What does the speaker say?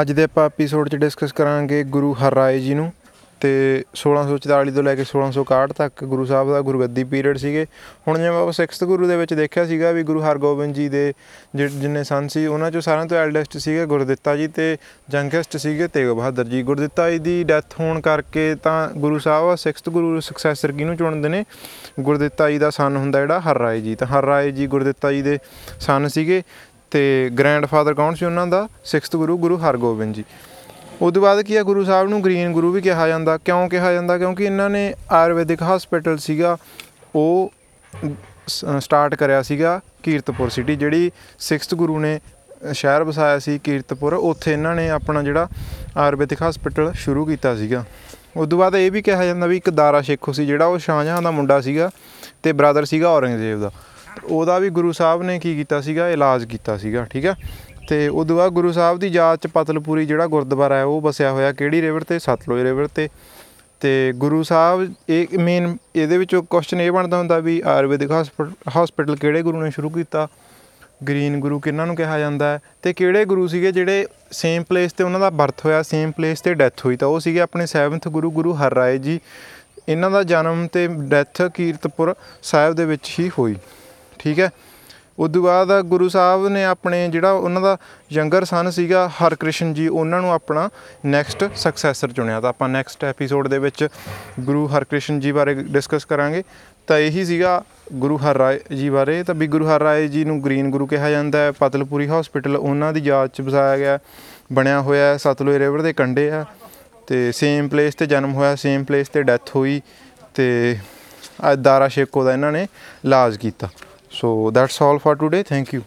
ਅੱਜ ਦੇ ਆਪਾਂ ਐਪੀਸੋਡ 'ਚ ਡਿਸਕਸ ਕਰਾਂਗੇ ਗੁਰੂ ਹਰਰਾਏ ਜੀ ਨੂੰ ਤੇ 1644 ਤੋਂ ਲੈ ਕੇ 1661 ਤੱਕ ਗੁਰੂ ਸਾਹਿਬ ਦਾ ਗੁਰਗੱਦੀ ਪੀਰੀਅਡ ਸੀਗੇ। ਹੁਣ ਜਿਵੇਂ ਆਪਾਂ 6th ਗੁਰੂ ਦੇ ਵਿੱਚ ਦੇਖਿਆ ਸੀਗਾ ਵੀ ਗੁਰੂ ਹਰਗੋਬਿੰਦ ਜੀ ਦੇ ਜਿ- ਜਿੰਨੇ ਸੰਨ ਸੀ, ਉਹਨਾਂ 'ਚੋਂ ਸਾਰਿਆਂ ਤੋਂ ਐਲਡੈਸਟ ਸੀਗੇ ਗੁਰਦਿੱਤਾ ਜੀ ਤੇ ਜੰਗੈਸਟ ਸੀਗੇ ਤੇਗ ਬਹਾਦਰ ਜੀ। ਗੁਰਦਿੱਤਾ ਜੀ ਦੀ ਡੈਥ ਹੋਣ ਕਰਕੇ ਤਾਂ ਗੁਰੂ ਸਾਹਿਬ 6th ਗੁਰੂ ਸਕਸੈਸਰ ਕਿਹਨੂੰ ਚੁਣਦੇ ਨੇ? ਗੁਰਦਿੱਤਾ ਜੀ ਦਾ ਸਨ ਹੁੰਦਾ ਜਿਹੜਾ ਹਰਰਾਏ ਜੀ। ਤਾਂ ਹਰਰਾਏ ਜੀ ਗੁਰਦਿੱਤਾ ਜੀ ਦੇ ਸਨ ਸੀਗੇ। ਤੇ ਗ੍ਰੈਂਡਫਾਦਰ ਕੌਣ ਸੀ ਉਹਨਾਂ ਦਾ? 6th ਗੁਰੂ ਗੁਰੂ ਹਰਗੋਬਿੰਦ ਜੀ। ਉਦੋਂ ਬਾਅਦ ਕੀ ਆ? ਗੁਰੂ ਸਾਹਿਬ ਨੂੰ ਗ੍ਰੀਨ ਗੁਰੂ ਵੀ ਕਿਹਾ ਜਾਂਦਾ। ਕਿਉਂ ਕਿਹਾ ਜਾਂਦਾ? ਕਿਉਂਕਿ ਇਹਨਾਂ ਨੇ ਆਯੁਰਵੈਦਿਕ ਹਸਪੀਟਲ ਸੀਗਾ। ਉਹ ਸਟਾਰਟ ਕਰਿਆ ਸੀਗਾ ਕੀਰਤਪੁਰ ਸਿਟੀ ਜਿਹੜੀ 6th ਗੁਰੂ ਨੇ ਅ, ਸ਼ਹਿਰ ਵਸਾਇਆ ਸੀ ਕੀਰਤਪੁਰ। ਉੱਥੇ ਇਹਨਾਂ ਨੇ ਆਪਣਾ ਜਿਹੜਾ ਆਯੁਰਵੈਦਿਕ ਹਸਪੀਟਲ ਸ਼ੁਰੂ ਕੀਤਾ ਸੀਗਾ। ਉਦੋਂ ਬਾਅਦ ਇਹ ਵੀ ਕਿਹਾ ਜਾਂਦਾ ਵੀ ਇੱਕ ਦਾਰਾ ਸ਼ੇਖੋ ਸੀ ਜਿਹੜਾ ਉਹ ਸ਼ਾਹਜਹਾਂ ਦਾ ਮੁੰਡਾ ਸੀਗਾ ਤੇ ਬ੍ਰਦਰ ਸੀਗਾ ਔਰੰਗਜ਼ੇਬ ਦਾ। ਉਹਦਾ ਵੀ ਗੁਰੂ ਸਾਹਿਬ ਨੇ ਕੀ ਕੀਤਾ ਸੀਗਾ? ਇਲਾਜ ਕੀਤਾ ਸੀਗਾ, ਠੀਕ ਆ? ਤੇ ਉਦੋਂ ਬਾਅਦ ਗੁਰੂ ਸਾਹਿਬ ਦੀ ਯਾਦ ਚ ਪਤਲਪੁਰੀ ਜਿਹੜਾ ਗੁਰਦੁਆਰਾ ਹੈ, ਉਹ ਵਸਿਆ ਹੋਇਆ ਕਿਹੜੀ ਰਿਵਰ ਤੇ? ਸਤਲੁਜ ਰਿਵਰ ਤੇ। ਤੇ ਗੁਰੂ ਸਾਹਿਬ, ਇਹ ਮੇਨ ਇਹਦੇ ਵਿੱਚੋਂ ਕੁਐਸਚਨ ਇਹ ਬਣਦਾ ਹੁੰਦਾ ਵੀ ਆਯੁਰਵੈਦਿਕ ਹਸਪੀਟਲ ਕਿਹੜੇ ਗੁਰੂ ਨੇ ਸ਼ੁਰੂ ਕੀਤਾ? ਗ੍ਰੀਨ ਗੁਰੂ ਕਿਹਨਾਂ ਨੂੰ ਕਿਹਾ ਜਾਂਦਾ ਹੈ? ਤੇ ਕਿਹੜੇ ਗੁਰੂ ਸੀਗੇ ਜਿਹੜੇ ਸੇਮ ਪਲੇਸ ਤੇ ਉਹਨਾਂ ਦਾ ਬਰਥ ਹੋਇਆ? ਸੇਮ ਪਲੇਸ ਤੇ ਡੈਥ ਹੋਈ ਤਾਂ ਉਹ ਸੀਗੇ ਆਪਣੇ 7th ਗੁਰੂ ਗੁਰੂ ਹਰਰਾਏ ਜੀ। ਇਹਨਾਂ ਦਾ ਜਨਮ ਤੇ ਡੈਥ ਕੀਰਤਪੁਰ ਸਾਹਿਬ ਦੇ ਵਿੱਚ ਹੀ ਹੋਈ। ਠੀਕ ਹੈ? ਉਦੋਂ ਬਾਅਦ ਗੁਰੂ ਸਾਹਿਬ ਨੇ ਆਪਣੇ ਜਿਹੜਾ ਉਹਨਾਂ ਦਾ ਯੰਗਰ ਸਨ ਸੀਗਾ ਹਰਕ੍ਰਿਸ਼ਨ ਜੀ ਉਹਨਾਂ ਨੂੰ ਆਪਣਾ ਨੈਕਸਟ ਸਕਸੈਸਰ ਚੁਣਿਆ। ਤਾਂ ਆਪਾਂ ਨੈਕਸਟ ਐਪੀਸੋਡ ਦੇ ਵਿੱਚ ਗੁਰੂ ਹਰਕ੍ਰਿਸ਼ਨ ਜੀ ਬਾਰੇ ਡਿਸਕਸ ਕਰਾਂਗੇ। ਤਾਂ ਇਹੀ ਸੀਗਾ ਗੁਰੂ ਹਰਰਾਏ ਜੀ ਬਾਰੇ। ਤਾਂ ਵੀ ਗੁਰੂ ਹਰਰਾਏ ਜੀ ਨੂੰ ਗ੍ਰੀਨ ਗੁਰੂ ਕਿਹਾ ਜਾਂਦਾ ਹੈ। ਪਤਲਪੁਰੀ ਹਸਪੀਟਲ ਉਹਨਾਂ ਦੀ ਯਾਦ ਚ ਵਸਾਇਆ ਗਿਆ ਬਣਿਆ ਹੋਇਆ ਹੈ, ਸਤਲੁਜ ਰਿਵਰ ਦੇ ਕੰਢੇ ਆ ਤੇ ਸੇਮ ਪਲੇਸ ਤੇ ਜਨਮ ਹੋਇਆ ਸੇਮ ਪਲੇਸ ਤੇ ਡੈਥ ਹੋਈ। ਤੇ ਅੱਜ ਦਾਰਾ ਸ਼ੇਖੋ ਦਾ ਇਹਨਾਂ ਨੇ ਇਲਾਜ ਕੀਤਾ। so that's all for today. Thank you.